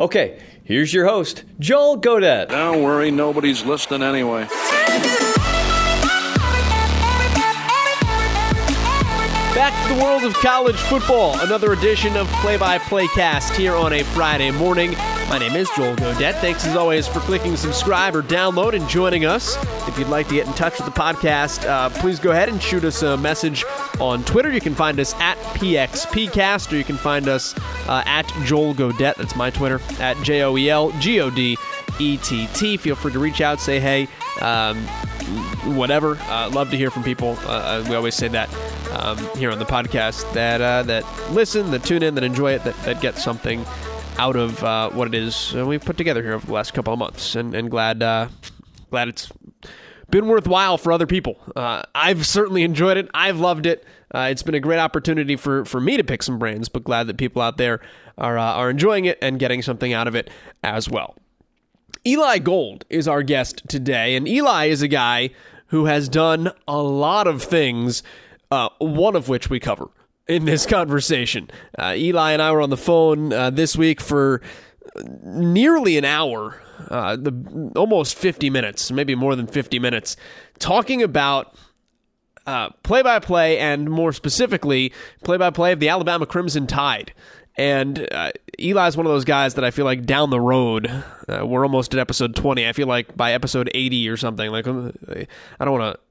Okay, here's your host, Joel Godett. Don't worry, nobody's listening anyway. World of college football. Another edition of Play by Play Cast here on a Friday morning. My name is Joel Godett. Thanks as always for clicking subscribe or download and joining us. If you'd like to get in touch with the podcast, uh, please go ahead and shoot us a message on Twitter. You can find us at PXPcast or you can find us uh, at Joel Godett. That's my Twitter, at J O E L G O D E T T. Feel free to reach out, say hey. Um, whatever. Uh, love to hear from people. Uh, we always say that um, here on the podcast that uh, that listen, that tune in, that enjoy it, that, that get something out of uh, what it is uh, we've put together here over the last couple of months, and, and glad uh, glad it's been worthwhile for other people. Uh, I've certainly enjoyed it. I've loved it. Uh, it's been a great opportunity for, for me to pick some brains, but glad that people out there are uh, are enjoying it and getting something out of it as well. Eli Gold is our guest today, and Eli is a guy who has done a lot of things, uh, one of which we cover in this conversation. Uh, Eli and I were on the phone uh, this week for nearly an hour, uh, the almost 50 minutes, maybe more than 50 minutes, talking about play by play and more specifically, play by play of the Alabama Crimson Tide. And uh, Eli's one of those guys that I feel like down the road, uh, we're almost at episode 20. I feel like by episode 80 or something, like uh, I don't want to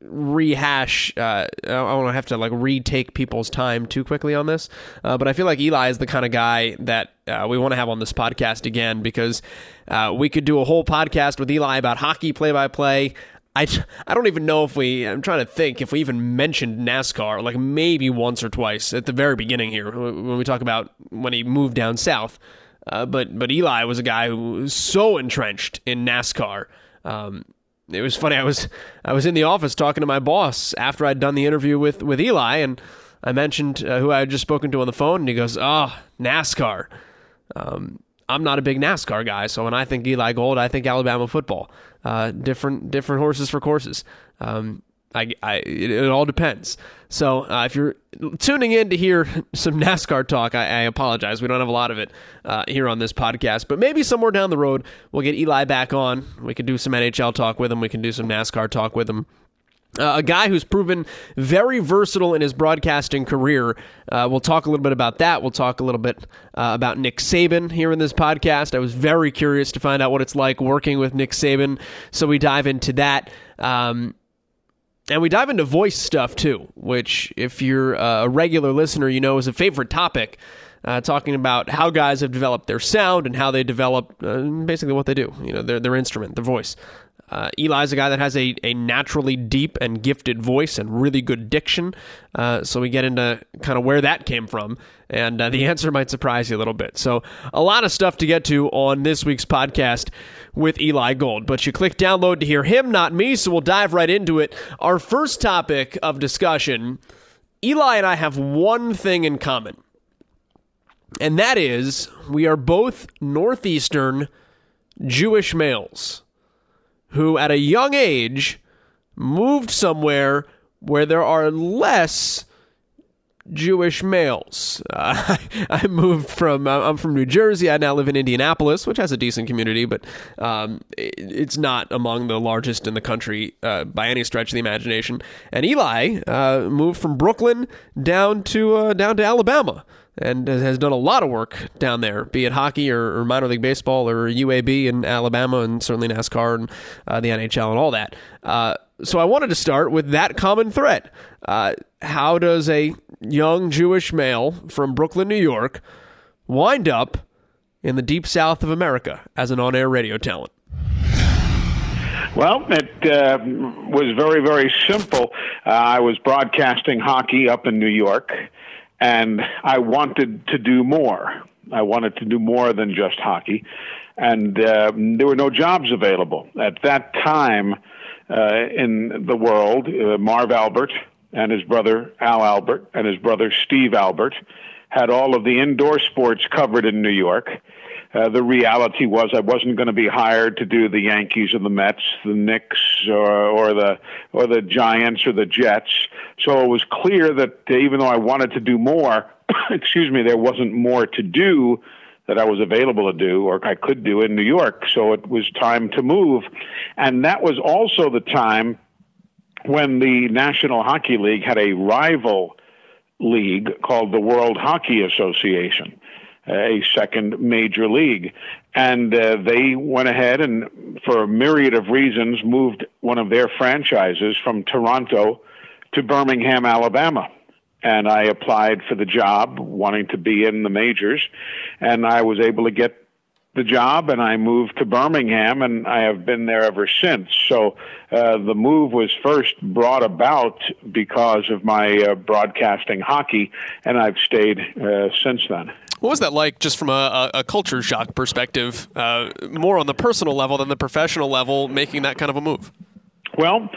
rehash. Uh, I don't have to like retake people's time too quickly on this, uh, but I feel like Eli is the kind of guy that uh, we want to have on this podcast again because uh, we could do a whole podcast with Eli about hockey play by play. I, I don't even know if we I'm trying to think if we even mentioned NASCAR like maybe once or twice at the very beginning here when we talk about when he moved down south. Uh, but but Eli was a guy who was so entrenched in NASCAR. Um, it was funny. I was I was in the office talking to my boss after I'd done the interview with with Eli, and I mentioned uh, who I had just spoken to on the phone, and he goes, "Oh, NASCAR." Um, I'm not a big NASCAR guy, so when I think Eli Gold, I think Alabama football. Uh, different different horses for courses. Um, I, I it, it, all depends. So uh, if you're tuning in to hear some NASCAR talk, I, I apologize. We don't have a lot of it uh, here on this podcast, but maybe somewhere down the road we'll get Eli back on. We can do some NHL talk with him. We can do some NASCAR talk with him. Uh, a guy who's proven very versatile in his broadcasting career. Uh, we'll talk a little bit about that. We'll talk a little bit uh, about Nick Saban here in this podcast. I was very curious to find out what it's like working with Nick Saban, so we dive into that. Um, and we dive into voice stuff too, which, if you're a regular listener, you know is a favorite topic. Uh, talking about how guys have developed their sound and how they develop uh, basically what they do, you know, their, their instrument, their voice. Uh, Eli's a guy that has a, a naturally deep and gifted voice and really good diction. Uh, so we get into kind of where that came from, and uh, the answer might surprise you a little bit. So a lot of stuff to get to on this week's podcast with Eli Gold. But you click download to hear him, not me. So we'll dive right into it. Our first topic of discussion: Eli and I have one thing in common, and that is we are both northeastern Jewish males who at a young age moved somewhere where there are less Jewish males. Uh, I moved from I'm from New Jersey. I now live in Indianapolis, which has a decent community, but um, it's not among the largest in the country uh, by any stretch of the imagination. And Eli uh, moved from Brooklyn down to uh, down to Alabama and has done a lot of work down there, be it hockey or, or minor league baseball or UAB in Alabama, and certainly NASCAR and uh, the NHL and all that. Uh, so I wanted to start with that common thread. Uh, how does a young Jewish male from Brooklyn, New York, wind up in the deep south of America as an on-air radio talent? Well, it uh, was very, very simple. Uh, I was broadcasting hockey up in New York and I wanted to do more. I wanted to do more than just hockey. and uh, there were no jobs available at that time uh, in the world. Uh, Marv Albert and his brother Al Albert and his brother Steve Albert had all of the indoor sports covered in New York. Uh, the reality was I wasn't going to be hired to do the Yankees or the Mets, the Knicks or, or the or the Giants or the Jets. So it was clear that even though I wanted to do more, excuse me, there wasn't more to do that I was available to do or I could do in New York. So it was time to move. And that was also the time when the National Hockey League had a rival league called the World Hockey Association, a second major league. And uh, they went ahead and, for a myriad of reasons, moved one of their franchises from Toronto to Birmingham, Alabama and I applied for the job, wanting to be in the majors, and I was able to get the job, and I moved to Birmingham, and I have been there ever since. So uh, the move was first brought about because of my uh, broadcasting hockey, and I've stayed uh, since then. What was that like, just from a, a culture shock perspective, uh, more on the personal level than the professional level, making that kind of a move? Well,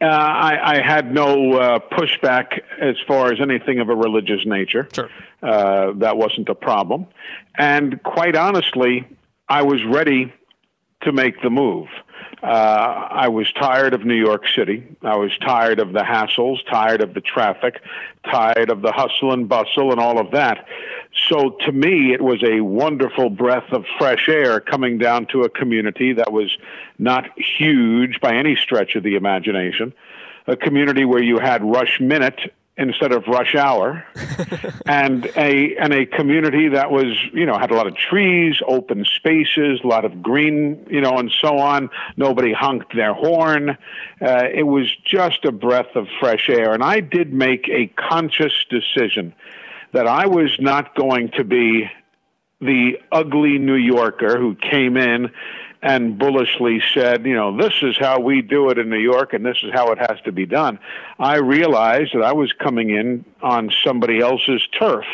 uh, I, I, had no uh, pushback as far as anything of a religious nature. Sure. Uh, that wasn't a problem. And quite honestly, I was ready to make the move. Uh, I was tired of New York City. I was tired of the hassles, tired of the traffic, tired of the hustle and bustle and all of that. So to me, it was a wonderful breath of fresh air coming down to a community that was not huge by any stretch of the imagination, a community where you had Rush Minute instead of rush hour. And a and a community that was you know had a lot of trees open spaces a lot of green you know and so on. Nobody honked their horn. Uh, it was just a breath of fresh air. And i did make a conscious decision that I was not going to be the ugly New Yorker who came in and bullishly said, you know, this is how we do it in New York and this is how it has to be done. I realized that I was coming in on somebody else's turf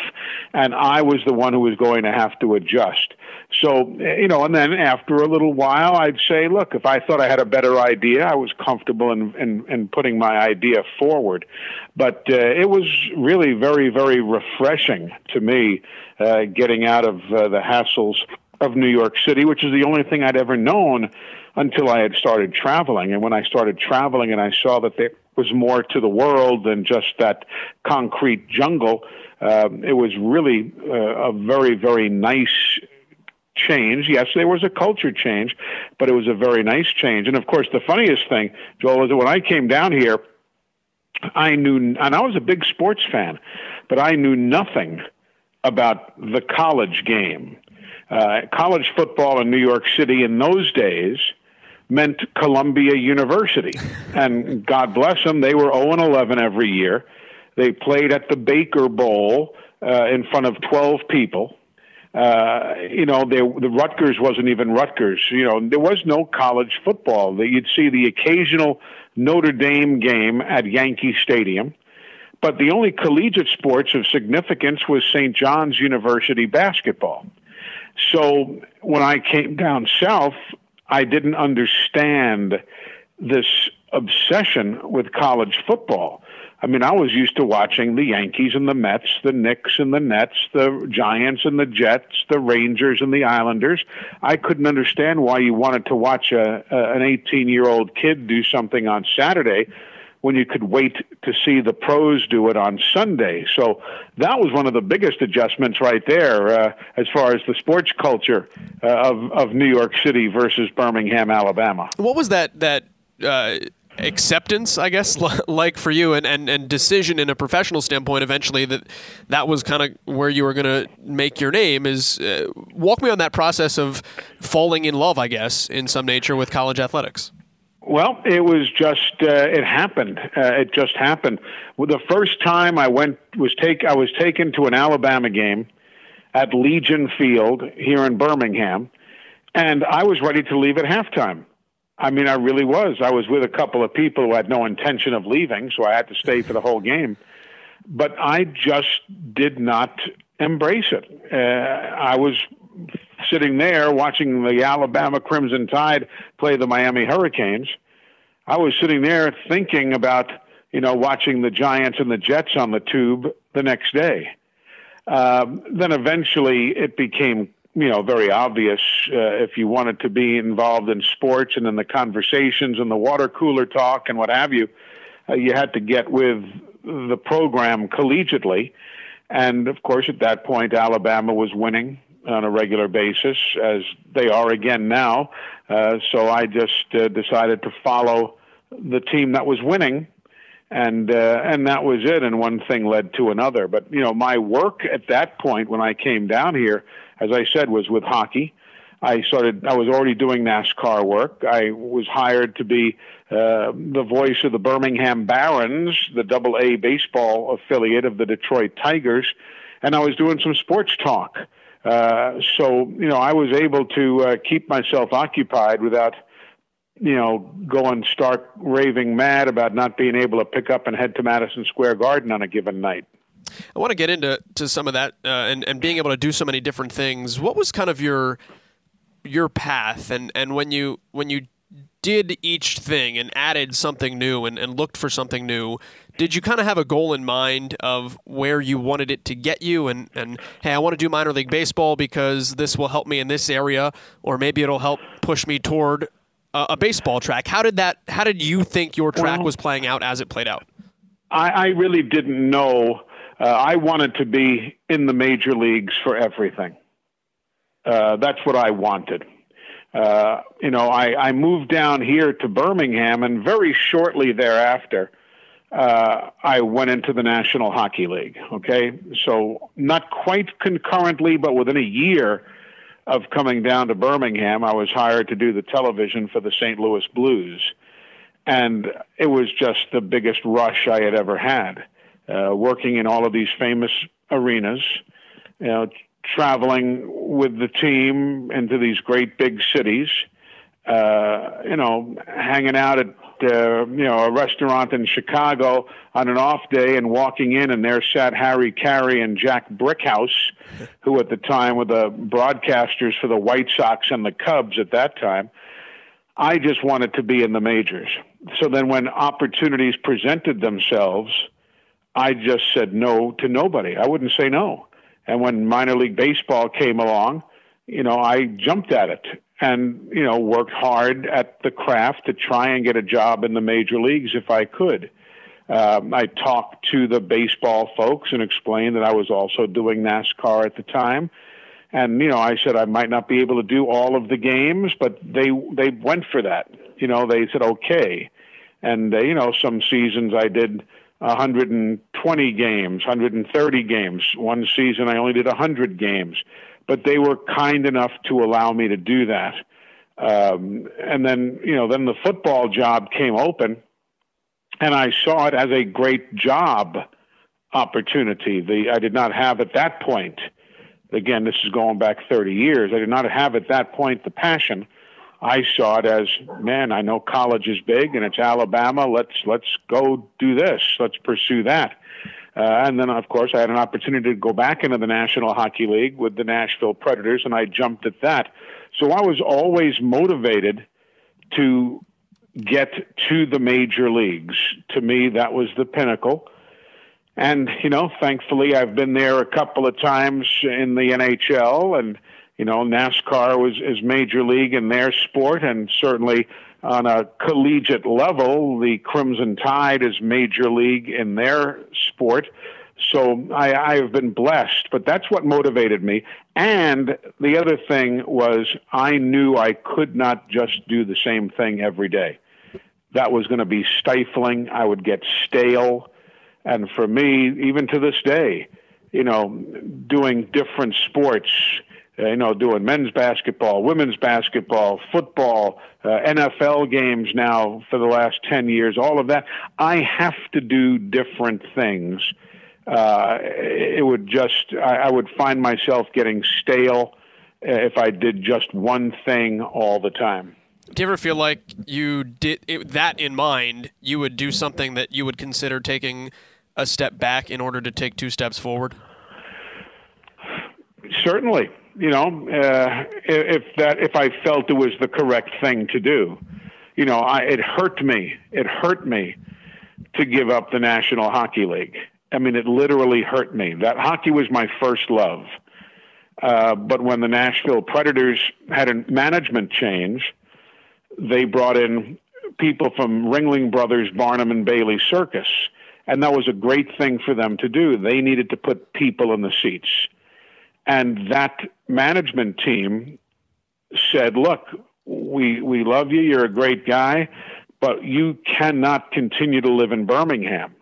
and I was the one who was going to have to adjust. So, you know, and then after a little while, I'd say, look, if I thought I had a better idea, I was comfortable in, in, in putting my idea forward. But uh, it was really very, very refreshing to me uh, getting out of uh, the hassles of New York City, which is the only thing I'd ever known until I had started traveling. And when I started traveling and I saw that there was more to the world than just that concrete jungle, uh, it was really uh, a very, very nice change. Yes, there was a culture change, but it was a very nice change. And of course, the funniest thing, Joel, is that when I came down here, I knew, and I was a big sports fan, but I knew nothing about the college game. Uh, college football in New York City in those days meant Columbia University. and God bless them, they were 0 11 every year. They played at the Baker Bowl uh, in front of 12 people uh, you know, the Rutgers wasn't even Rutgers. You know, there was no college football. You'd see the occasional Notre Dame game at Yankee Stadium, but the only collegiate sports of significance was St. John's University basketball. So when I came down south, I didn't understand this obsession with college football. I mean, I was used to watching the Yankees and the Mets, the Knicks and the Nets, the Giants and the Jets, the Rangers and the Islanders. I couldn't understand why you wanted to watch a, a an 18 year old kid do something on Saturday when you could wait to see the pros do it on Sunday. So that was one of the biggest adjustments right there uh, as far as the sports culture uh, of of New York City versus Birmingham, Alabama. What was that that uh, acceptance, I guess, like for you, and, and, and decision in a professional standpoint eventually that that was kind of where you were going to make your name is uh, walk me on that process of falling in love, I guess, in some nature with college athletics. Well, it was just uh, it happened. Uh, it just happened. Well, the first time I went was take I was taken to an Alabama game at Legion Field here in Birmingham, and I was ready to leave at halftime. I mean, I really was. I was with a couple of people who had no intention of leaving, so I had to stay for the whole game. But I just did not embrace it. Uh, I was sitting there watching the Alabama Crimson Tide play the Miami Hurricanes. I was sitting there thinking about, you know, watching the Giants and the Jets on the tube the next day. Um, then eventually it became, you know, very obvious uh, if you wanted to be involved in sports and in the conversations and the water cooler talk and what have you, uh, you had to get with the program collegiately. And of course, at that point, Alabama was winning on a regular basis, as they are again now. Uh, so I just uh, decided to follow the team that was winning, and uh, and that was it. And one thing led to another. But you know, my work at that point when I came down here, as I said, was with hockey. I started. I was already doing NASCAR work. I was hired to be uh, the voice of the Birmingham Barons, the Double A baseball affiliate of the Detroit Tigers, and I was doing some sports talk. Uh, so you know, I was able to uh, keep myself occupied without, you know, going stark raving mad about not being able to pick up and head to Madison Square Garden on a given night. I want to get into to some of that uh, and and being able to do so many different things. What was kind of your your path and and when you when you did each thing and added something new and, and looked for something new, did you kind of have a goal in mind of where you wanted it to get you and, and hey i want to do minor league baseball because this will help me in this area or maybe it'll help push me toward a, a baseball track how did that how did you think your track was playing out as it played out I, I really didn't know. Uh, I wanted to be in the major leagues for everything. Uh, that's what I wanted. Uh, you know, I, I moved down here to Birmingham, and very shortly thereafter, uh, I went into the National Hockey League. Okay, so not quite concurrently, but within a year of coming down to Birmingham, I was hired to do the television for the St. Louis Blues and it was just the biggest rush I had ever had. Uh, working in all of these famous arenas, you know, traveling with the team into these great big cities, uh, you know, hanging out at uh, you know a restaurant in Chicago on an off day and walking in and there sat Harry Caray and Jack Brickhouse, who at the time were the broadcasters for the White Sox and the Cubs at that time. I just wanted to be in the majors. So then when opportunities presented themselves, I just said no to nobody. I wouldn't say no. And when minor league baseball came along, you know, I jumped at it and, you know, worked hard at the craft to try and get a job in the major leagues if I could. Um, I talked to the baseball folks and explained that I was also doing NASCAR at the time. And you know, I said I might not be able to do all of the games, but they they went for that. You know, they said okay, and uh, you know, some seasons I did 120 games, 130 games. One season I only did 100 games, but they were kind enough to allow me to do that. Um, and then you know, then the football job came open, and I saw it as a great job opportunity. The I did not have at that point again, this is going back 30 years. I did not have at that point the passion. I saw it as, man, I know college is big and it's Alabama. Let's let's go do this. Let's pursue that. Uh, and then, of course, I had an opportunity to go back into the National Hockey League with the Nashville Predators, and I jumped at that. So I was always motivated to get to the major leagues. To me, that was the pinnacle. And, you know, thankfully I've been there a couple of times in the NHL and, you know, NASCAR was is major league in their sport and certainly on a collegiate level, the Crimson Tide is major league in their sport. So I, I have been blessed, but that's what motivated me. And the other thing was I knew I could not just do the same thing every day. That was going to be stifling. I would get stale. And for me, even to this day, you know, doing different sports, you know, doing men's basketball, women's basketball, football, uh, NFL games now for the last 10 years, all of that, I have to do different things. Uh, it would just, I, I would find myself getting stale uh, if I did just one thing all the time. do you ever feel like you did it, that in mind you would do something that you would consider taking a step back in order to take two steps forward certainly. You know, uh, if that if I felt it was the correct thing to do, you know, I, it hurt me. It hurt me to give up the National Hockey League. I mean, it literally hurt me. That hockey was my first love. Uh, but when the Nashville Predators had a management change, they brought in people from Ringling Brothers, Barnum and Bailey Circus, and that was a great thing for them to do. They needed to put people in the seats, and that management team said, "Look, we we love you. You're a great guy, but you cannot continue to live in Birmingham.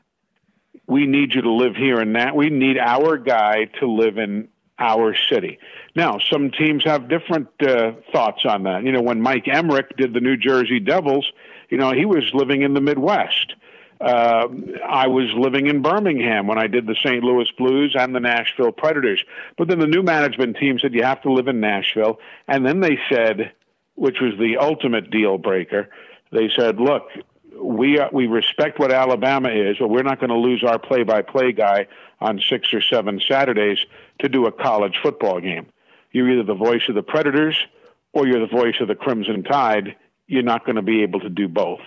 We need you to live here and that. We need our guy to live in our city. Now, some teams have different uh, thoughts on that. You know, when Mike Emrick did the New Jersey Devils, you know, he was living in the Midwest. Uh, I was living in Birmingham when I did the St. Louis Blues and the Nashville Predators. But then the new management team said you have to live in Nashville. And then they said, which was the ultimate deal breaker, they said, look, we uh, we respect what Alabama is, but we're not going to lose our play-by-play guy on six or seven Saturdays to do a college football game. You're either the voice of the Predators or you're the voice of the Crimson Tide. You're not going to be able to do both.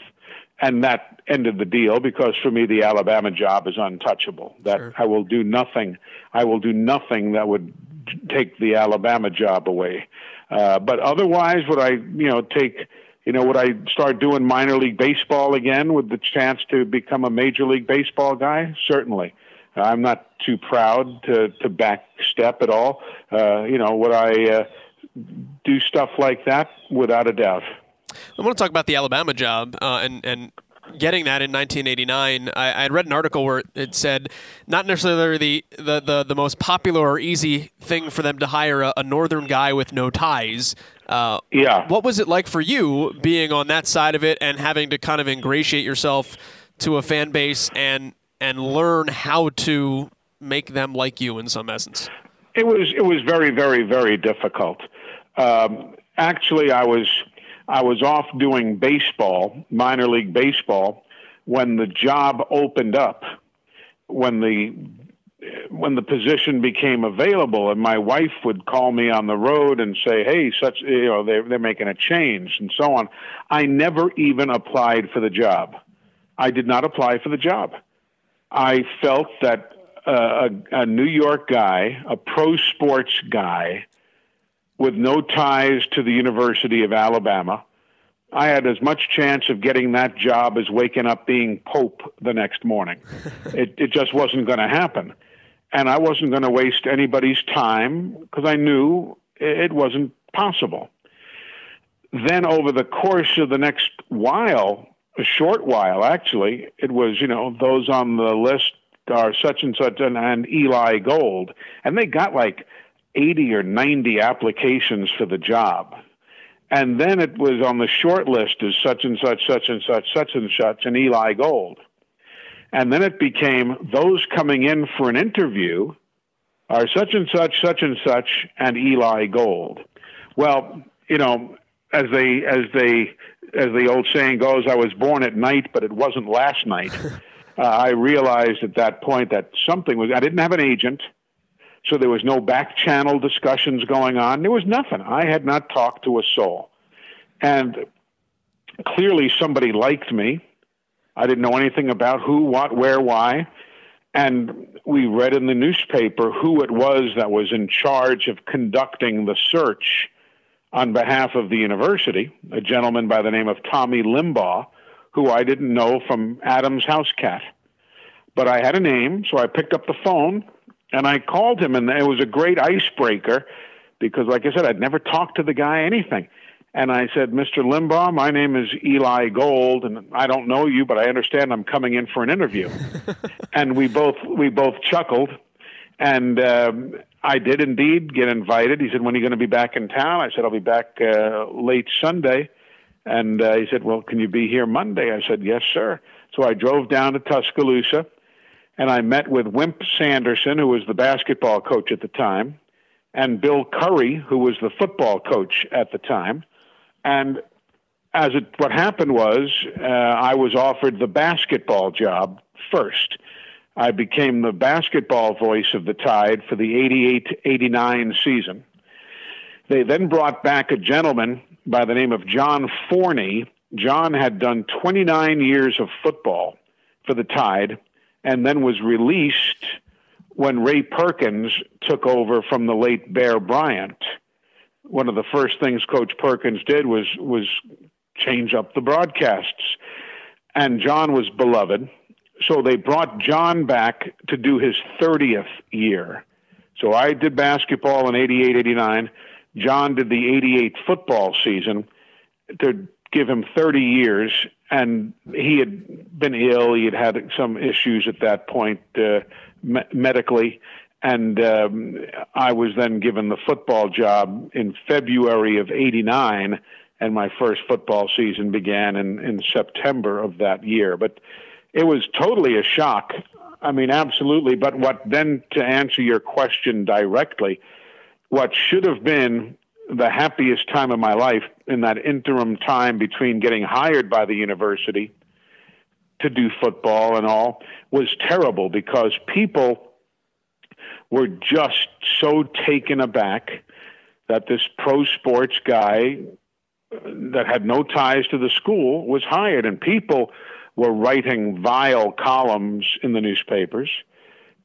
And that ended the deal because for me the Alabama job is untouchable. That sure. I will do nothing. I will do nothing that would take the Alabama job away. Uh, but otherwise, would I, you know, take you know, would I start doing minor league baseball again with the chance to become a major league baseball guy? Certainly. I'm not too proud to, to back step at all. Uh, you know, would I uh, do stuff like that? Without a doubt. I want to talk about the Alabama job uh, and, and getting that in 1989, I, I, had read an article where it said not necessarily the, the, the, the most popular or easy thing for them to hire a, a northern guy with no ties, uh, yeah. What was it like for you being on that side of it and having to kind of ingratiate yourself to a fan base and and learn how to make them like you in some essence? It was it was very very very difficult. Um, actually, I was I was off doing baseball, minor league baseball, when the job opened up. When the when the position became available and my wife would call me on the road and say hey such you know they're, they're making a change and so on i never even applied for the job i did not apply for the job i felt that uh, a, a new york guy a pro sports guy with no ties to the university of alabama I had as much chance of getting that job as waking up being Pope the next morning. it, it just wasn't going to happen and I wasn't going to waste anybody's time because I knew it wasn't possible. Then, over the course of the next while, a short while actually, it was, you know, those on the list are such and such and, and Eli Gold. And they got like 80 or 90 applications for the job. And then it was on the short list as such and such, such and such, such and such, and Eli Gold. And then it became those coming in for an interview are such and such, such and such, and Eli Gold. Well, you know, as they as they as the old saying goes, I was born at night, but it wasn't last night. uh, I realized at that point that something was. I didn't have an agent, so there was no back channel discussions going on. There was nothing. I had not talked to a soul, and clearly somebody liked me I didn't know anything about who, what, where, why. And we read in the newspaper who it was that was in charge of conducting the search on behalf of the university, a gentleman by the name of Tommy Limbaugh, who I didn't know from Adam's house cat. But I had a name, so I picked up the phone and I called him, and it was a great icebreaker because, like I said, I'd never talked to the guy anything. And I said, Mr. Limbaugh, my name is Eli Gold, and I don't know you, but I understand I'm coming in for an interview. and we both we both chuckled, and um, I did indeed get invited. He said, "When are you going to be back in town?" I said, "I'll be back uh, late Sunday." And uh, he said, "Well, can you be here Monday?" I said, "Yes, sir." So I drove down to Tuscaloosa, and I met with Wimp Sanderson, who was the basketball coach at the time, and Bill Curry, who was the football coach at the time and as it, what happened was, uh, I was offered the basketball job first. I became the basketball voice of the Tide for the 88 89 season. They then brought back a gentleman by the name of John Forney. John had done 29 years of football for the Tide and then was released when Ray Perkins took over from the late Bear Bryant. One of the first things Coach Perkins did was was change up the broadcasts. And John was beloved. So they brought John back to do his 30th year. So I did basketball in 88 89. John did the 88 football season to give him 30 years. And he had been ill. He had had some issues at that point uh, me- medically. And um, I was then given the football job in February of 89 and my first football season began in, in September of that year. But it was totally a shock. I mean, absolutely. But what then, to answer your question directly, what should have been the happiest time of my life in that interim time between getting hired by the university to do football and all was terrible because people were just so taken aback that this pro sports guy that had no ties to the school was hired, and people were writing vile columns in the newspapers.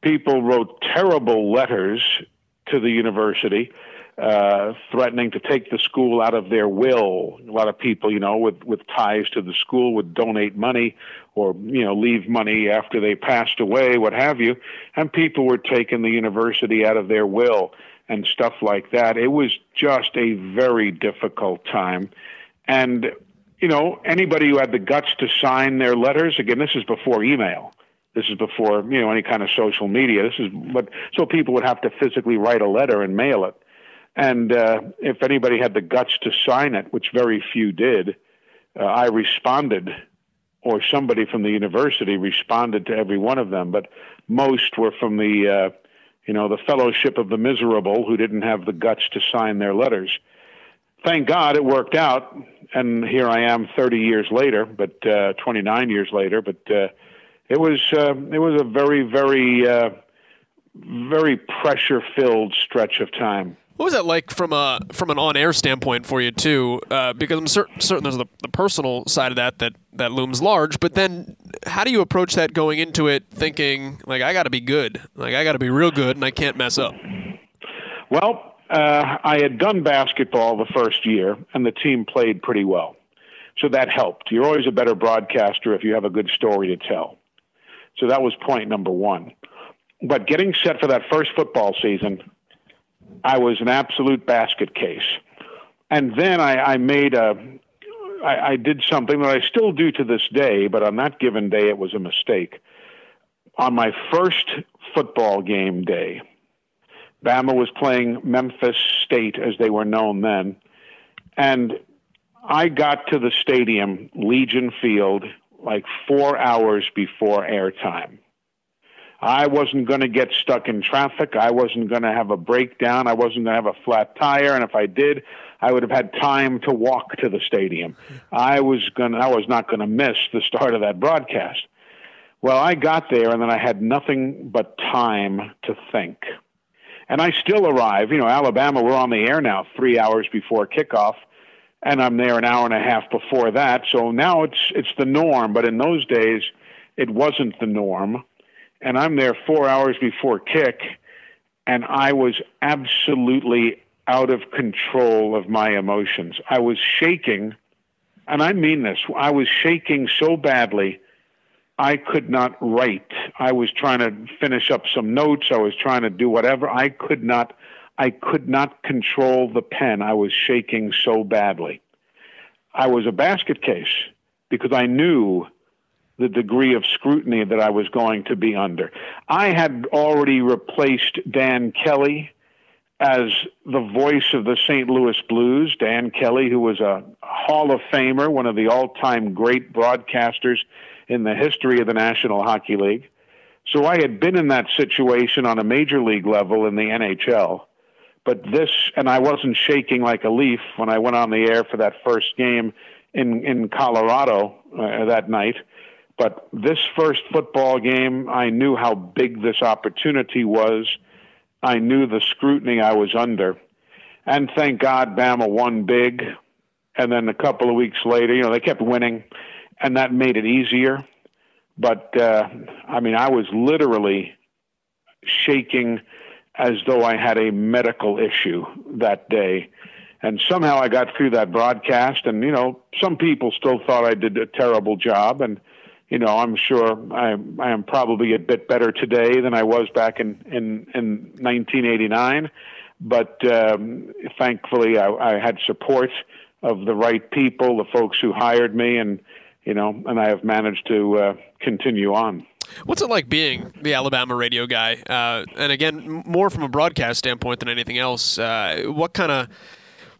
People wrote terrible letters to the university, uh, threatening to take the school out of their will. A lot of people, you know, with with ties to the school would donate money or you know leave money after they passed away, what have you, and people were taking the university out of their will and stuff like that. It was just a very difficult time. And, you know, anybody who had the guts to sign their letters, again, this is before email. This is before, you know, any kind of social media. This is but so people would have to physically write a letter and mail it. And uh, if anybody had the guts to sign it, which very few did, uh, I responded, or somebody from the university responded to every one of them. But most were from the uh, you know, the fellowship of the miserable who didn't have the guts to sign their letters. Thank God it worked out, and here I am 30 years later, but uh, 29 years later. But uh, it was uh, it was a very very very pressure filled stretch of time. What was that like from a from an on air standpoint for you too? Uh, because I'm certain, certain there's the, the, personal side of that that that looms large, but then how do you approach that going into it, thinking like I got to be good, like I got to be real good, and I can't mess up? Well, uh, I had done basketball the first year, and the team played pretty well, so that helped. You're always a better broadcaster if you have a good story to tell. So that was point number one. But getting set for that first football season I was an absolute basket case. And then I, I made a, I, I did something that I still do to this day, but on that given day it was a mistake. On my first football game day, Bama was playing Memphis State as they were known then. And I got to the stadium, Legion Field, like four hours before airtime. I wasn't going to get stuck in traffic. I wasn't going to have a breakdown. I wasn't going to have a flat tire. And if I did, I would have had time to walk to the stadium. I was going I was not going to miss the start of that broadcast. Well, I got there and then I had nothing but time to think. And I still arrive, you know, Alabama, we're on the air now 3 hours before kickoff and I'm there an hour and a half before that. So now it's it's the norm, but in those days it wasn't the norm and I'm there four hours before kick, and I was absolutely out of control of my emotions. I was shaking, and I mean this, I was shaking so badly. I could not write. I was trying to finish up some notes. I was trying to do whatever. I could not I could not control the pen. I was shaking so badly. I was a basket case because I knew the degree of scrutiny that I was going to be under. I had already replaced Dan Kelly as the voice of the St. Louis Blues. Dan Kelly, who was a Hall of Famer, one of the all time great broadcasters in the history of the National Hockey League. So I had been in that situation on a major league level in the NHL. But this, and I wasn't shaking like a leaf when I went on the air for that first game in, in Colorado uh, that night But this first football game, I knew how big this opportunity was. I knew the scrutiny I was under. And thank God Bama won big. And then a couple of weeks later, you know, they kept winning, and that made it easier. But, uh, I mean, I was literally shaking as though I had a medical issue that day. And somehow I got through that broadcast, and, you know, some people still thought I did a terrible job. And, you know, I'm sure I, I am probably a bit better today than I was back in in, in 1989. But um, thankfully, I, I had support of the right people, the folks who hired me, and you know, and I have managed to uh, continue on. What's it like being the Alabama radio guy? Uh, and again, more from a broadcast standpoint than anything else. Uh, what kind of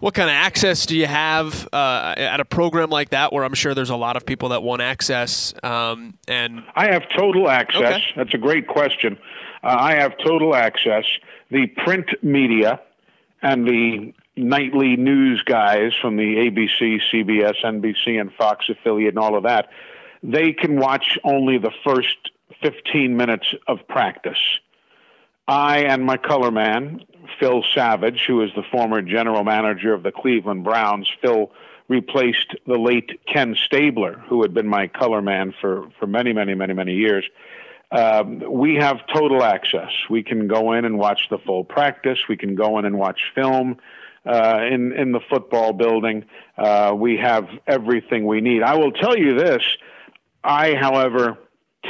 what kind of access do you have uh, at a program like that, where I'm sure there's a lot of people that want access? Um, and I have total access. Okay. That's a great question. Uh, I have total access. The print media and the nightly news guys from the ABC, CBS, NBC, and Fox affiliate, and all of that, they can watch only the first 15 minutes of practice. I and my color man, Phil Savage, who is the former general manager of the Cleveland Browns, Phil replaced the late Ken Stabler, who had been my color man for, for many, many, many, many years. Um, we have total access. We can go in and watch the full practice. We can go in and watch film uh, in in the football building. Uh, we have everything we need. I will tell you this: I, however,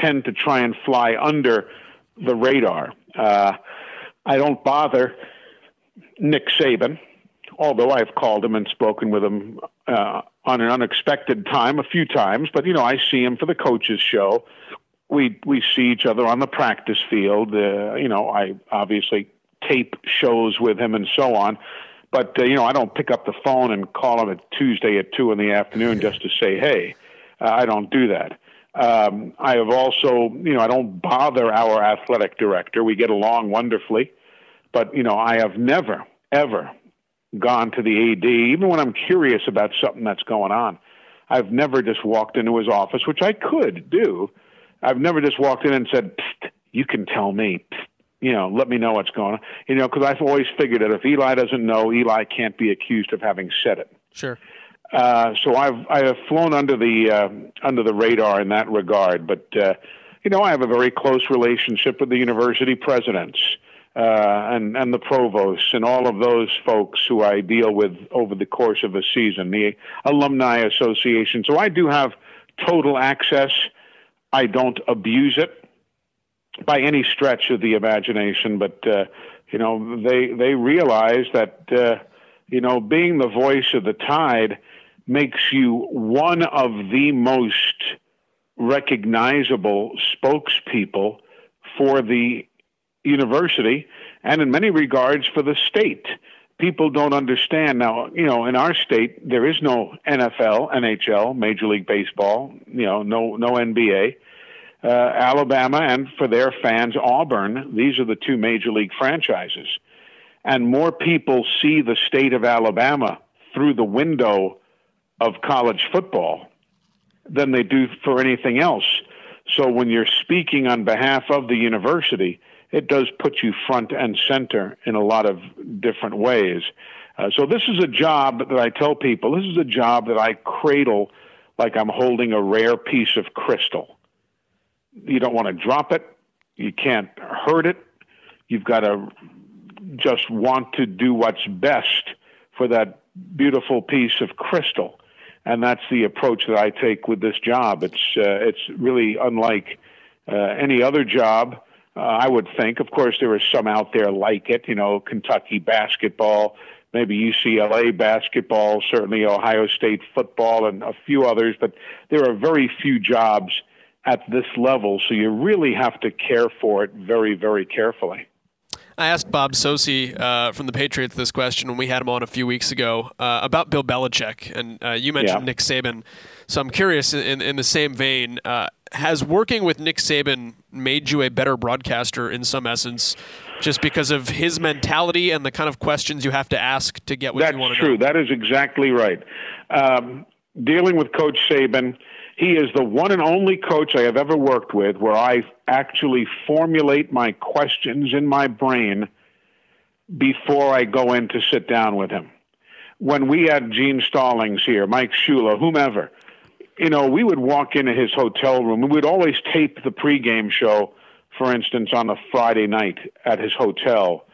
tend to try and fly under the radar. Uh, I don't bother Nick Saban, although I've called him and spoken with him uh, on an unexpected time a few times. But you know, I see him for the coaches' show. We we see each other on the practice field. Uh, you know, I obviously tape shows with him and so on. But uh, you know, I don't pick up the phone and call him at Tuesday at two in the afternoon just to say, "Hey." Uh, I don't do that. Um, I have also, you know, I don't bother our athletic director. We get along wonderfully, but you know, I have never, ever gone to the AD, even when I'm curious about something that's going on. I've never just walked into his office, which I could do. I've never just walked in and said, "You can tell me." Psst, you know, let me know what's going on. You know, because I've always figured that if Eli doesn't know, Eli can't be accused of having said it. Sure. Uh, so I've I have flown under the uh, under the radar in that regard, but uh, you know I have a very close relationship with the university presidents uh, and and the provosts and all of those folks who I deal with over the course of a season, the alumni association. So I do have total access. I don't abuse it by any stretch of the imagination, but uh, you know they they realize that uh, you know being the voice of the tide makes you one of the most recognizable spokespeople for the university and in many regards for the state. People don't understand now, you know, in our state there is no NFL, NHL, Major League Baseball, you know, no no NBA. Uh, Alabama and for their fans Auburn, these are the two major league franchises. And more people see the state of Alabama through the window of college football than they do for anything else. So when you're speaking on behalf of the university, it does put you front and center in a lot of different ways. Uh, so this is a job that I tell people, this is a job that I cradle like I'm holding a rare piece of crystal. You don't want to drop it. You can't hurt it. You've got to just want to do what's best for that beautiful piece of crystal and that's the approach that I take with this job. It's uh, it's really unlike uh, any other job. Uh, I would think. Of course, there are some out there like it. You know, Kentucky basketball, maybe UCLA basketball, certainly Ohio State football, and a few others. But there are very few jobs at this level, so you really have to care for it very, very carefully. I asked Bob Socci uh, from the Patriots this question when we had him on a few weeks ago uh, about Bill Belichick, and uh, you mentioned yeah. Nick Saban. So I'm curious, in, in the same vein, uh, has working with Nick Saban made you a better broadcaster in some essence, just because of his mentality and the kind of questions you have to ask to get what That's you want to know? That's true. That is exactly right. Um, dealing with Coach Saban, He is the one and only coach I have ever worked with where I actually formulate my questions in my brain before I go in to sit down with him. When we had Gene Stallings here, Mike Shula, whomever, you know, we would walk into his hotel room. We would always tape the pregame show, for instance, on a Friday night at his hotel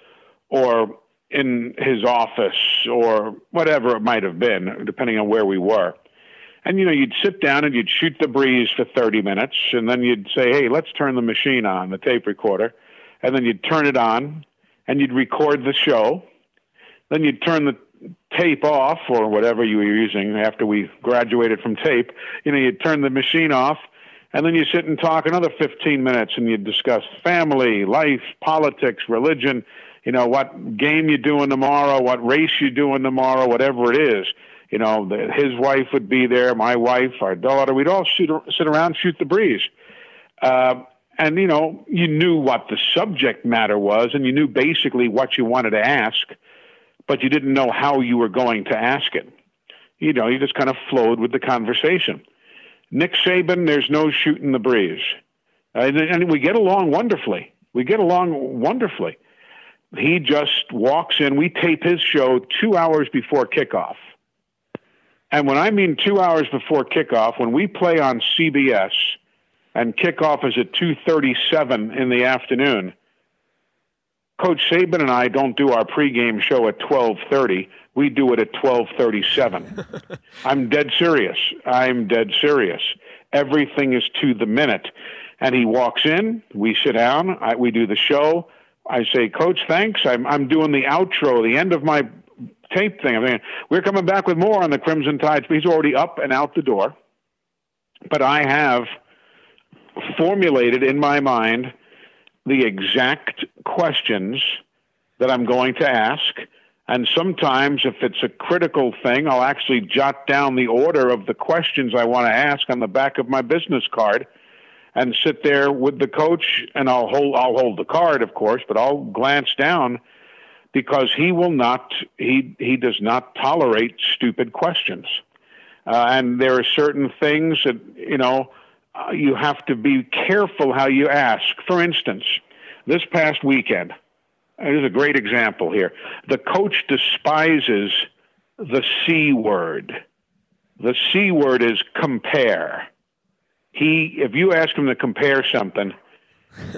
or in his office or whatever it might have been, depending on where we were. And you know, you'd sit down and you'd shoot the breeze for 30 minutes, and then you'd say, "Hey, let's turn the machine on, the tape recorder," and then you'd turn it on, and you'd record the show. Then you'd turn the tape off or whatever you were using after we graduated from tape. You know, you'd turn the machine off, and then you sit and talk another 15 minutes, and you'd discuss family, life, politics, religion. You know, what game you're doing tomorrow, what race you're doing tomorrow, whatever it is you know, the, his wife would be there, my wife, our daughter. We'd all shoot, sit around, shoot the breeze. Uh, and, you know, you knew what the subject matter was, and you knew basically what you wanted to ask, but you didn't know how you were going to ask it. You know, you just kind of flowed with the conversation. Nick Saban, there's no shooting the breeze. And, and we get along wonderfully. We get along wonderfully. He just walks in. We tape his show two hours before kickoff and when I mean two hours before kickoff, when we play on CBS and kickoff is at 2:37 in the afternoon, Coach Saban and I don't do our pregame show at 12:30. We do it at 12:37. I'm dead serious. I'm dead serious. Everything is to the minute. And he walks in. We sit down. I, we do the show. I say, Coach, thanks. I'm I'm doing the outro, the end of my tape thing. I mean, we're coming back with more on the Crimson Tide. He's already up and out the door. But I have formulated in my mind the exact questions that I'm going to ask. And sometimes, if it's a critical thing, I'll actually jot down the order of the questions I want to ask on the back of my business card and sit there with the coach and I'll hold I'll hold the card of course but I'll glance down because he will not he he does not tolerate stupid questions uh, and there are certain things that you know uh, you have to be careful how you ask for instance this past weekend there's a great example here the coach despises the c word the c word is compare he if you ask him to compare something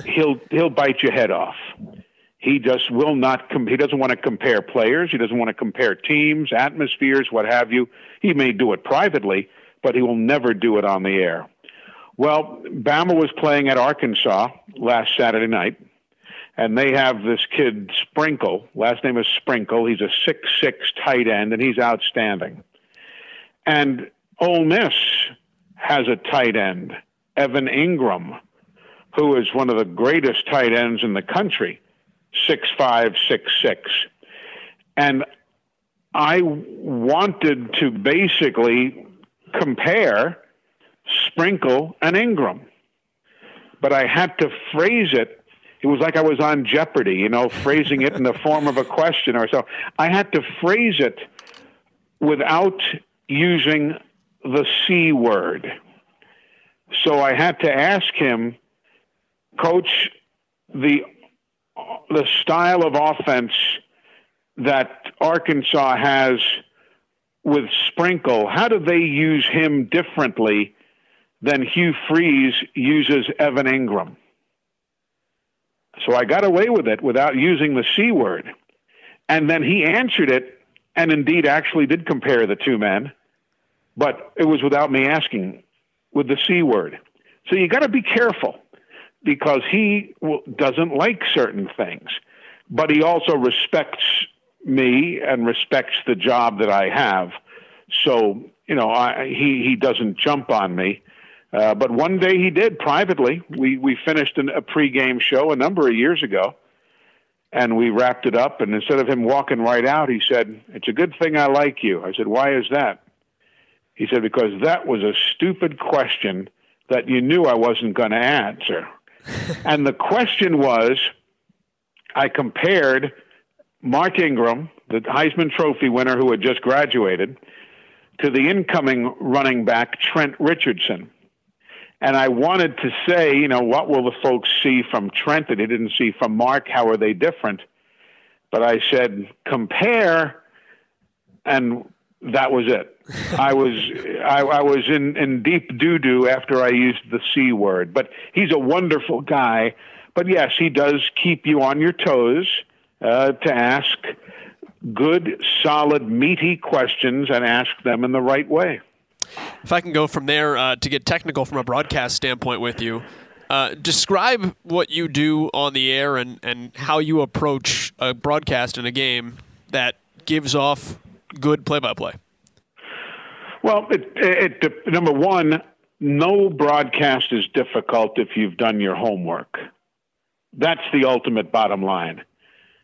he'll he'll bite your head off he just will not. Com- he doesn't want to compare players. He doesn't want to compare teams, atmospheres, what have you. He may do it privately, but he will never do it on the air. Well, Bama was playing at Arkansas last Saturday night, and they have this kid Sprinkle. Last name is Sprinkle. He's a six six tight end, and he's outstanding. And Ole Miss has a tight end, Evan Engram, who is one of the greatest tight ends in the country six five six six, and I wanted to basically compare Sprinkle and Engram. but I had to phrase it. It was like I was on Jeopardy, you know, phrasing it in the form of a question or so. I had to phrase it without using the C word. So I had to ask him, Coach, the the style of offense that Arkansas has with Sprinkle, how do they use him differently than Hugh Freeze uses Evan Engram. So I got away with it without using the C word. And then he answered it and indeed actually did compare the two men, but it was without me asking with the C word. So you got to be careful because he doesn't like certain things, but he also respects me and respects the job that I have. So you know, I, he he doesn't jump on me. Uh, but one day he did privately. We we finished an, a pregame show a number of years ago, and we wrapped it up. And instead of him walking right out, he said, "It's a good thing I like you." I said, "Why is that?" He said, "Because that was a stupid question that you knew I wasn't going to answer." and the question was I compared Mark Ingram, the Heisman Trophy winner who had just graduated, to the incoming running back, Trent Richardson. And I wanted to say, you know, what will the folks see from Trent that they didn't see from Mark? How are they different? But I said, compare, and that was it. I was I, I was in, in deep doo doo after I used the C word. But he's a wonderful guy. But yes, he does keep you on your toes uh, to ask good, solid, meaty questions and ask them in the right way. If I can go from there uh, to get technical from a broadcast standpoint with you, uh, describe what you do on the air and, and how you approach a broadcast in a game that gives off good play by play. Well, it, it, number one, no broadcast is difficult if you've done your homework. That's the ultimate bottom line.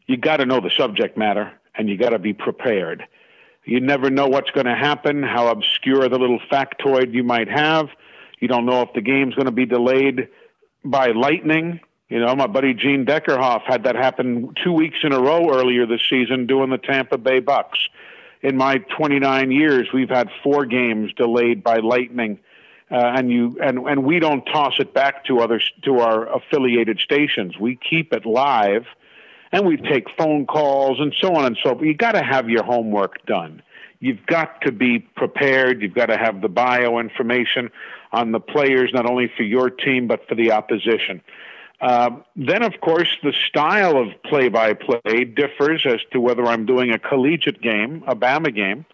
You got to know the subject matter and you got to be prepared. You never know what's going to happen, how obscure the little factoid you might have. You don't know if the game's going to be delayed by lightning. You know, my buddy Gene Deckerhoff had that happen two weeks in a row earlier this season doing the Tampa Bay Bucks. In my 29 years, we've had four games delayed by lightning, uh, and you and and we don't toss it back to others to our affiliated stations. We keep it live and we take phone calls and so on and so forth. You got to have your homework done. You've got to be prepared. You've got to have the bio information on the players, not only for your team but for the opposition. Uh, then, of course, the style of play-by-play differs as to whether I'm doing a collegiate game, a Bama game,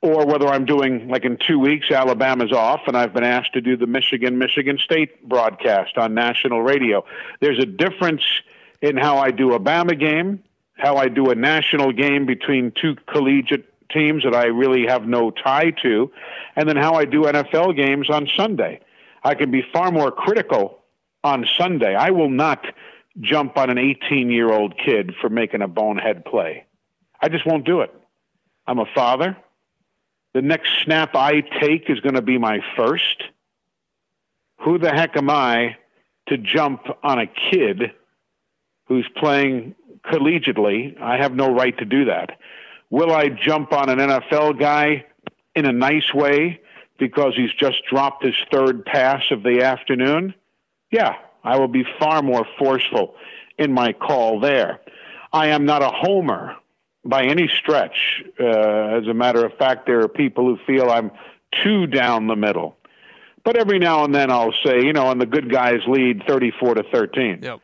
or whether I'm doing, like in two weeks, Alabama's off, and I've been asked to do the Michigan Michigan State broadcast on national radio. There's a difference in how I do a Bama game, how I do a national game between two collegiate teams that I really have no tie to, and then how I do NFL games on Sunday. I can be far more critical on Sunday. I will not jump on an 18 year old kid for making a bonehead play. I just won't do it. I'm a father. The next snap I take is going to be my first. Who the heck am I to jump on a kid who's playing collegiately, I have no right to do that. Will I jump on an NFL guy in a nice way because he's just dropped his third pass of the afternoon? Yeah, I will be far more forceful in my call there. I am not a homer by any stretch. Uh, as a matter of fact, there are people who feel I'm too down the middle. But every now and then I'll say, you know, and the good guys lead 34 to 13. Yep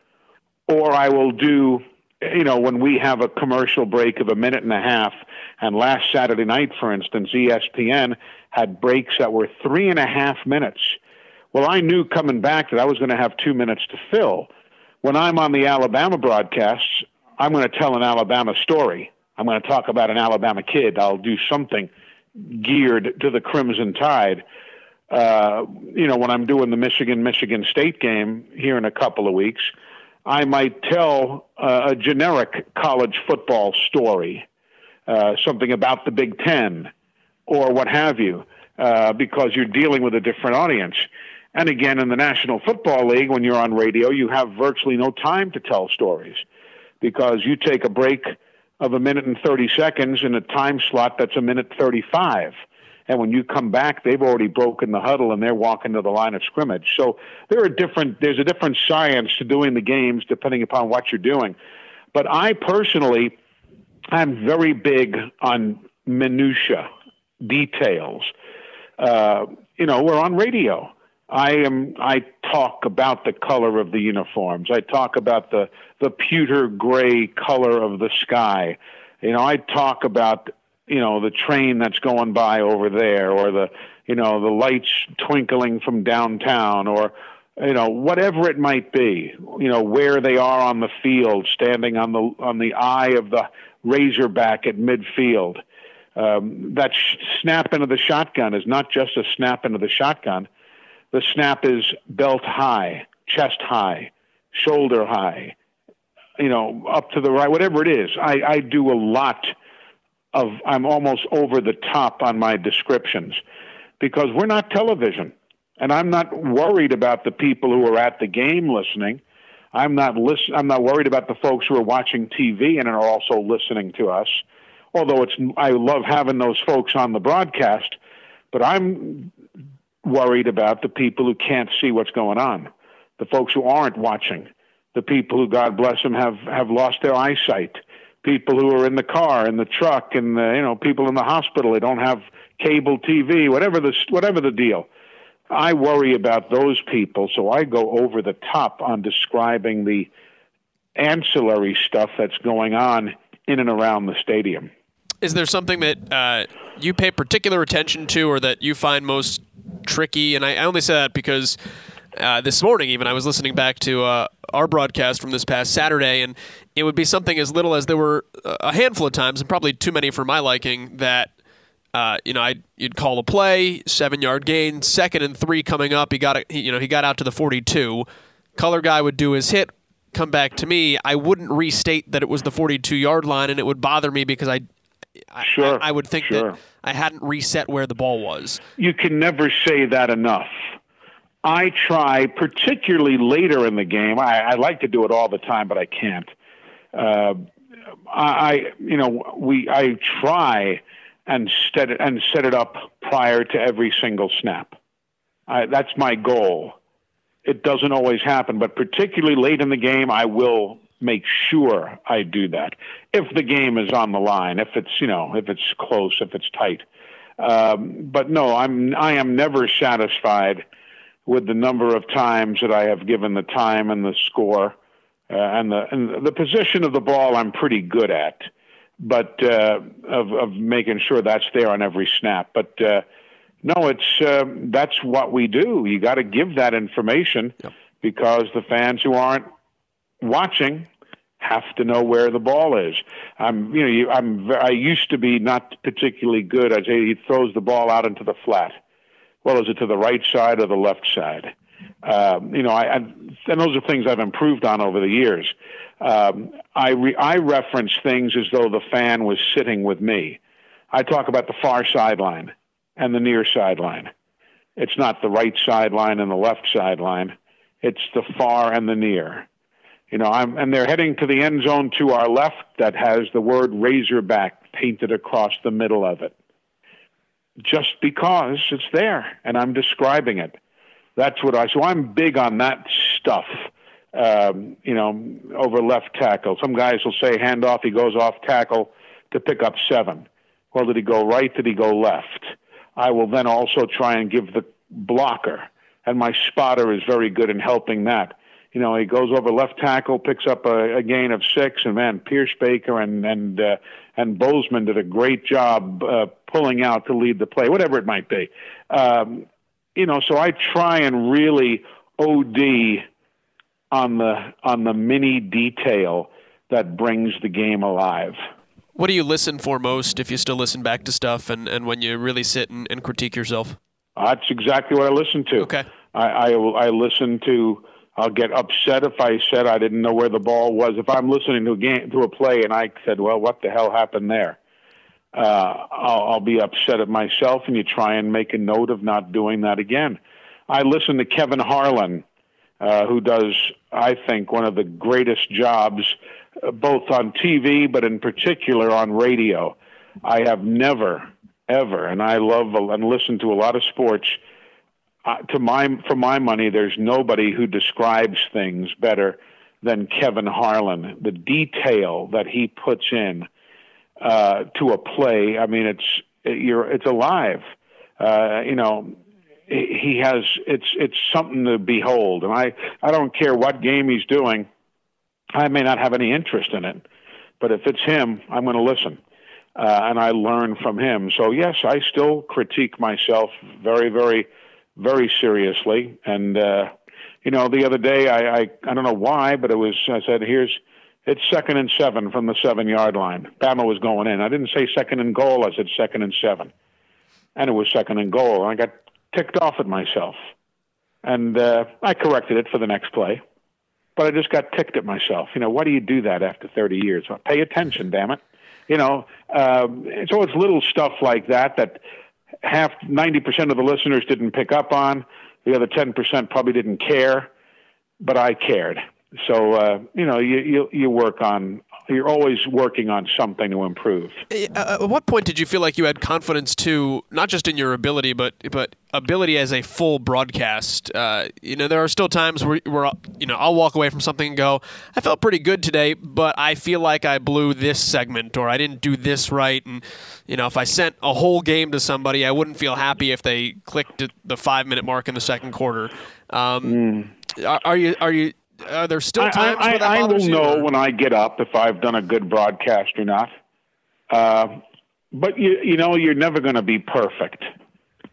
or I will do, you know, when we have a commercial break of a minute and a half. And last Saturday night, for instance, ESPN had breaks that were three and a half minutes. Well, I knew coming back that I was going to have two minutes to fill. When I'm on the Alabama broadcasts, I'm going to tell an Alabama story. I'm going to talk about an Alabama kid. I'll do something geared to the Crimson Tide. Uh, you know, when I'm doing the Michigan Michigan State game here in a couple of weeks, I might tell uh, a generic college football story, uh, something about the Big Ten or what have you, uh, because you're dealing with a different audience. And again, in the National Football League, when you're on radio, you have virtually no time to tell stories because you take a break of a minute and 30 seconds in a time slot that's a minute 35 and when you come back, they've already broken the huddle and they're walking to the line of scrimmage. So there are different. There's a different science to doing the games depending upon what you're doing. But I personally, I'm very big on minutia, details. Uh, you know, we're on radio. I am. I talk about the color of the uniforms. I talk about the the pewter gray color of the sky. You know, I talk about you know the train that's going by over there or the you know the lights twinkling from downtown or you know whatever it might be you know where they are on the field standing on the on the eye of the razorback at midfield. Um, that sh- snap into the shotgun is not just a snap into the shotgun. The snap is belt high chest high shoulder high you know up to the right whatever it is. I i do a lot of I'm almost over the top on my descriptions because we're not television. And I'm not worried about the people who are at the game listening. I'm not listen, I'm not worried about the folks who are watching TV and are also listening to us. Although it's I love having those folks on the broadcast, but I'm worried about the people who can't see what's going on, the folks who aren't watching, the people who, God bless them, have, have lost their eyesight, people who are in the car, in the truck, and the, you know, people in the hospital. They don't have cable TV, whatever the whatever the deal. I worry about those people, so I go over the top on describing the ancillary stuff that's going on in and around the stadium. Is there something that uh, you pay particular attention to, or that you find most tricky? And I, I only say that because uh, this morning, even I was listening back to uh, our broadcast from this past Saturday, and it would be something as little as there were a handful of times, and probably too many for my liking, that uh, you know, I you'd call a play, seven yard gain, second and three coming up. He got he, you know he got out to the 42. Color guy would do his hit, come back to me. I wouldn't restate that it was the 42 yard line, and it would bother me because I. Sure, I, I would think sure. that I hadn't reset where the ball was. You can never say that enough. I try, particularly later in the game. I, I like to do it all the time, but I can't. Uh, I, you know, we I try and set it, and set it up prior to every single snap. I, that's my goal. It doesn't always happen, but particularly late in the game, I will make sure I do that. If the game is on the line, if it's you know, if it's close, if it's tight. Um, but no, I'm I am never satisfied with the number of times that I have given the time and the score uh, and the and the position of the ball. I'm pretty good at but uh, of of making sure that's there on every snap. But uh, no, it's uh, that's what we do. You got to give that information yep. because the fans who aren't watching have to know where the ball is. I'm you know you, I'm I used to be not particularly good. I'd say he throws the ball out into the flat. Well, is it to the right side or the left side? Um, you know, I, I, and those are things I've improved on over the years. Um, I, re- I reference things as though the fan was sitting with me. I talk about the far sideline and the near sideline. It's not the right sideline and the left sideline. It's the far and the near. You know, I'm, and they're heading to the end zone to our left that has the word Razorback painted across the middle of it. Just because it's there and I'm describing it. That's what I, so I'm big on that stuff um, you know, over left tackle. Some guys will say handoff, he goes off tackle to pick up seven. Well, did he go right? Did he go left? I will then also try and give the blocker, and my spotter is very good in helping that. You know, he goes over left tackle, picks up a, a gain of six, and man, Pierschbacher and and uh, and Bozeman did a great job uh, pulling out to lead the play, whatever it might be. Um, you know, so I try and really OD on the on the mini detail that brings the game alive. What do you listen for most if you still listen back to stuff and, and when you really sit and, and critique yourself? That's exactly what I listen to. Okay. I, I, I listen to. I'll get upset if I said I didn't know where the ball was. If I'm listening to a game to a play and I said, "Well, what the hell happened there?" Uh, I'll, I'll be upset at myself, and you try and make a note of not doing that again. I listen to Kevin Harlan uh, who does, I think, one of the greatest jobs, uh, both on TV, but in particular on radio. I have never, ever, and I love and listen to a lot of sports. To my, for my money, there's nobody who describes things better than Kevin Harlan. The detail that he puts in uh, to a play, I mean, it's you're it's alive. Uh, you know, he has it's it's something to behold and i i don't care what game he's doing i may not have any interest in it but if it's him i'm going to listen uh, and i learn from him so yes i still critique myself very very very seriously and uh you know the other day i i, I don't know why but it was i said here's it's second and seven from the seven yard line bama was going in i didn't say second and goal i said second and seven and it was second and goal and i got ticked off at myself. And uh, I corrected it for the next play. But I just got ticked at myself. You know, why do you do that after 30 years? Well, pay attention, damn it. You know, um, so it's little stuff like that that half, 90% of the listeners didn't pick up on. The other 10% probably didn't care, but I cared. So uh, you know, you, you you work on you're always working on something to improve. Uh, at what point did you feel like you had confidence to not just in your ability, but but ability as a full broadcast? Uh, you know, there are still times where, where you know I'll walk away from something and go, I felt pretty good today, but I feel like I blew this segment or I didn't do this right. And you know, if I sent a whole game to somebody, I wouldn't feel happy if they clicked the five minute mark in the second quarter. Um, mm. are, are you are you are there still times I, I, I, I will you, know when I get up if I've done a good broadcast or not. Uh, but you you know you're never going to be perfect.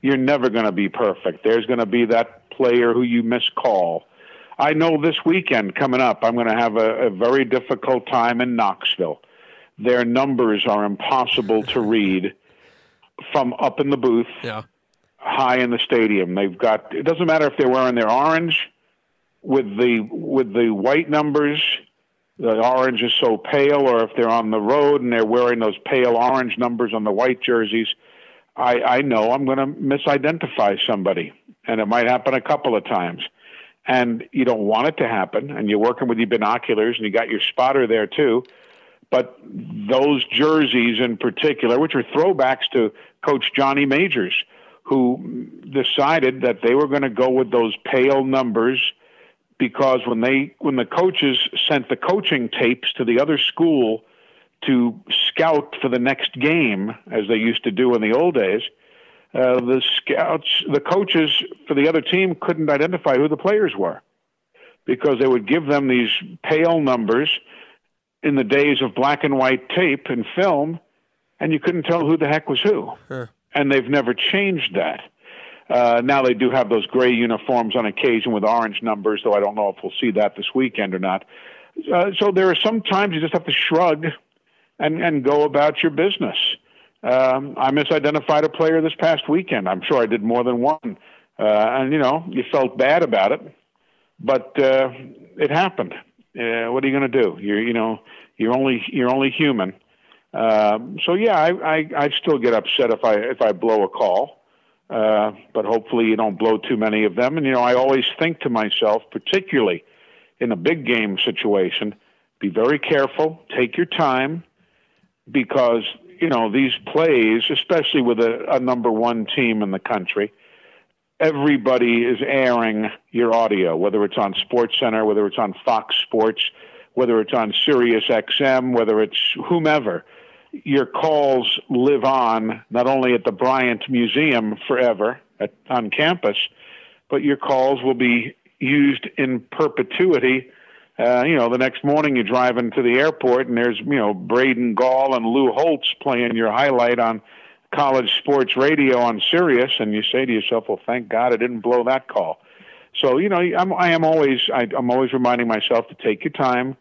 You're never going to be perfect. There's going to be that player who you miscall. I know this weekend coming up, I'm going to have a, a very difficult time in Knoxville. Their numbers are impossible to read from up in the booth, yeah. high in the stadium. They've got. It doesn't matter if they're wearing their orange with the with the white numbers, the orange is so pale, or if they're on the road and they're wearing those pale orange numbers on the white jerseys, I, I know I'm going to misidentify somebody, and it might happen a couple of times. And you don't want it to happen, and you're working with your binoculars, and you got your spotter there too. But those jerseys in particular, which are throwbacks to Coach Johnny Majors, who decided that they were going to go with those pale numbers because when they when the coaches sent the coaching tapes to the other school to scout for the next game, as they used to do in the old days, uh, the scouts, the coaches for the other team couldn't identify who the players were because they would give them these pale numbers in the days of black and white tape and film, and you couldn't tell who the heck was who. Huh. And they've never changed that. Uh, now they do have those gray uniforms on occasion with orange numbers, though I don't know if we'll see that this weekend or not. Uh, so there are some times you just have to shrug and, and go about your business. Um, I misidentified a player this past weekend. I'm sure I did more than one. Uh, and, you know, you felt bad about it, but uh, it happened. Uh, what are you going to do? You're, you know, you're only you're only human. Um, so yeah, I, I I still get upset if I if I blow a call. Uh, but hopefully you don't blow too many of them. And you know, I always think to myself, particularly in a big game situation, be very careful, take your time, because you know these plays, especially with a, a number one team in the country, everybody is airing your audio, whether it's on Sports Center, whether it's on Fox Sports, whether it's on Sirius XM, whether it's whomever your calls live on not only at the Bryant Museum forever at, on campus, but your calls will be used in perpetuity. Uh, you know, the next morning you're driving to the airport and there's, you know, Braden Gall and Lou Holtz playing your highlight on college sports radio on Sirius, and you say to yourself, well, thank God I didn't blow that call. So, you know, I'm, I am always, I, I'm always reminding myself to take your time.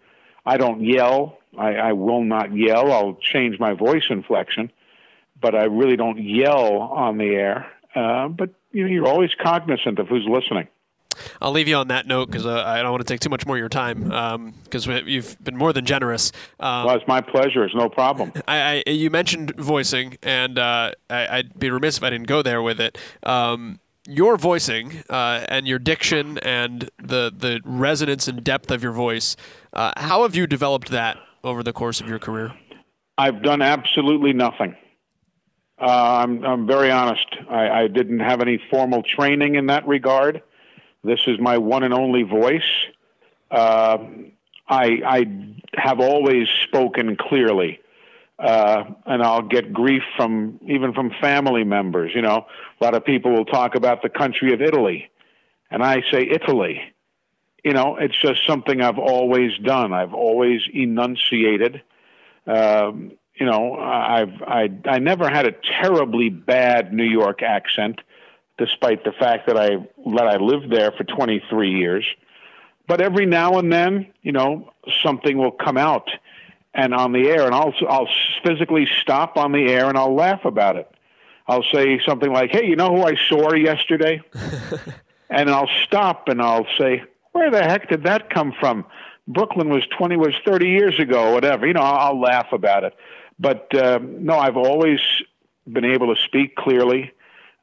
I don't yell. I, I will not yell. I'll change my voice inflection, but I really don't yell on the air. Uh, but you know, you're always cognizant of who's listening. I'll leave you on that note because uh, I don't want to take too much more of your time because um, you've been more than generous. Um, well, it's my pleasure. It's no problem. I, I you mentioned voicing, and uh, I, would be remiss if I didn't go there with it. Um, your voicing uh, and your diction and the the resonance and depth of your voice. Uh, how have you developed that over the course of your career? I've done absolutely nothing. Uh, I'm, I'm very honest. I, I didn't have any formal training in that regard. This is my one and only voice. Uh, I, I have always spoken clearly, uh, and I'll get grief from even from family members. You know, a lot of people will talk about the country of Italy, and I say Italy you know, it's just something I've always done. I've always enunciated. Um, you know, I've I I never had a terribly bad New York accent, despite the fact that I that I lived there for 23 years. But every now and then, you know, something will come out, and on the air, and I'll I'll physically stop on the air and I'll laugh about it. I'll say something like, "Hey, you know who I saw yesterday?" and I'll stop and I'll say, where the heck did that come from? Brooklyn was 20 was 30 years ago, whatever. You know, I'll, laugh about it. But uh, no, I've always been able to speak clearly.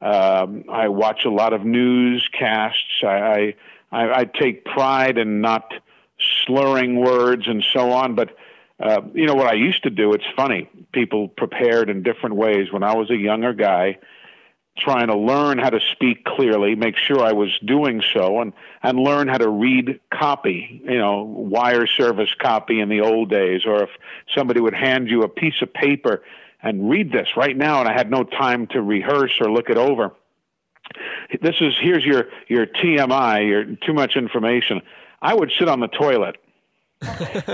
Um, I watch a lot of newscasts. I, I I take pride in not slurring words and so on. But uh, you know what I used to do? It's funny. People prepared in different ways. When I was a younger guy, trying to learn how to speak clearly, make sure I was doing so, and and learn how to read copy. You know, wire service copy in the old days, or if somebody would hand you a piece of paper and read this right now, and I had no time to rehearse or look it over. This is here's your your TMI, your too much information. I would sit on the toilet,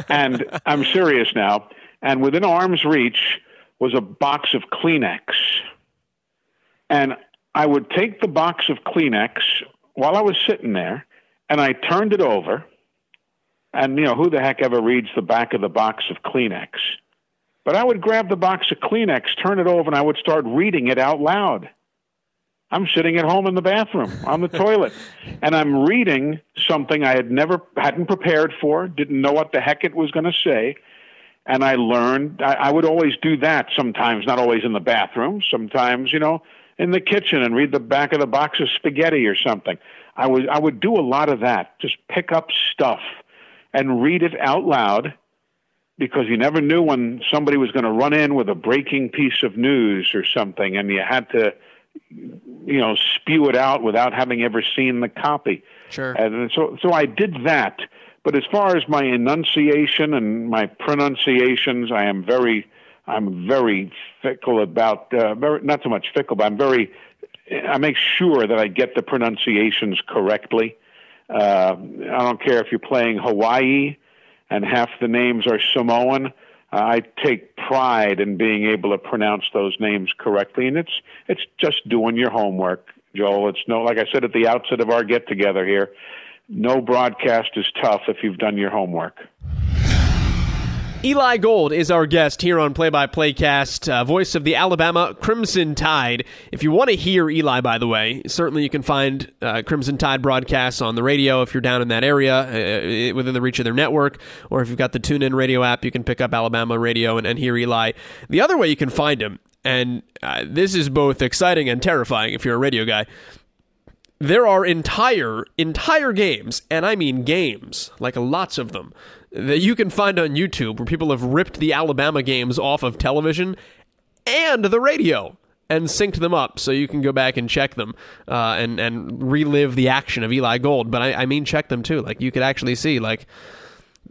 and I'm serious now. And within arm's reach was a box of Kleenex and I would take the box of Kleenex while I was sitting there and I turned it over. And, you know, who the heck ever reads the back of the box of Kleenex? But I would grab the box of Kleenex, turn it over, and I would start reading it out loud. I'm sitting at home in the bathroom on the toilet, and I'm reading something I had never hadn't prepared for, didn't know what the heck it was going to say, and I learned. I, I would always do that sometimes, not always in the bathroom. Sometimes, you know, in the kitchen and read the back of the box of spaghetti or something. I was I would do a lot of that. Just pick up stuff and read it out loud because you never knew when somebody was going to run in with a breaking piece of news or something and you had to you know spew it out without having ever seen the copy. Sure. And so so I did that. But as far as my enunciation and my pronunciations, I am very I'm very fickle about uh, very, not so much fickle, but I'm very I make sure that I get the pronunciations correctly. Uh, I don't care if you're playing Hawaii and half the names are Samoan. Uh, I take pride in being able to pronounce those names correctly, and it's it's just doing your homework, Joel. It's no like I said at the outset of our get together here. No broadcast is tough if you've done your homework. Eli Gold is our guest here on Play by Play Cast, uh, voice of the Alabama Crimson Tide. If you want to hear Eli, by the way, certainly you can find uh, Crimson Tide broadcasts on the radio if you're down in that area uh, within the reach of their network, or if you've got the TuneIn radio app, you can pick up Alabama radio and, and hear Eli. The other way you can find him, and uh, this is both exciting and terrifying if you're a radio guy. There are entire entire games, and I mean games, like lots of them that you can find on YouTube where people have ripped the Alabama games off of television and the radio and synced them up so you can go back and check them uh, and and relive the action of Eli Gold. But I, I mean, check them too. Like you could actually see like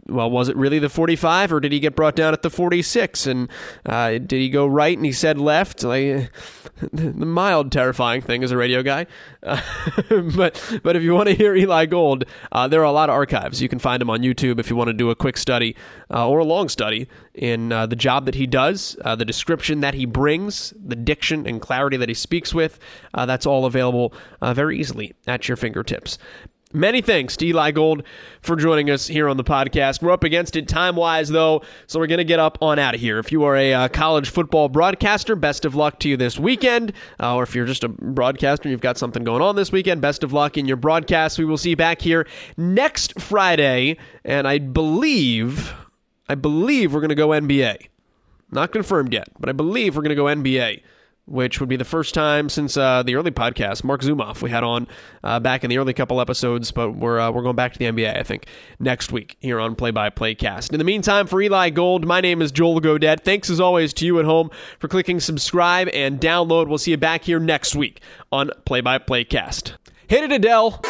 well, was it really the 45 or did he get brought down at the 46? And uh, did he go right and he said left? Like, the mild terrifying thing as a radio guy. Uh, but but if you want to hear Eli Gold, uh, there are a lot of archives. You can find him on YouTube if you want to do a quick study uh, or a long study in uh, the job that he does, uh, the description that he brings, the diction and clarity that he speaks with. that's all available very easily at your fingertips. Many thanks to Eli Gold for joining us here on the podcast. We're up against it time wise, though, so we're going to get up on out of here. If you are a uh, college football broadcaster, best of luck to you this weekend. Uh, or if you're just a broadcaster and you've got something going on this weekend, best of luck in your broadcast. We will see you back here next Friday, and I believe, I believe we're going to go NBA. Not confirmed yet, but I believe we're going to go NBA which would be the first time since uh, the early podcast, Marc Zumoff, we had on uh, back in the early couple episodes, but we're, uh, we're going back to the NBA, I think, next week here on Play by Play Cast. In the meantime, for Eli Gold, my name is Joel Godett. Thanks as always to you at home for clicking subscribe and download. We'll see you back here next week on Play by Play Cast. Hit it, Adele.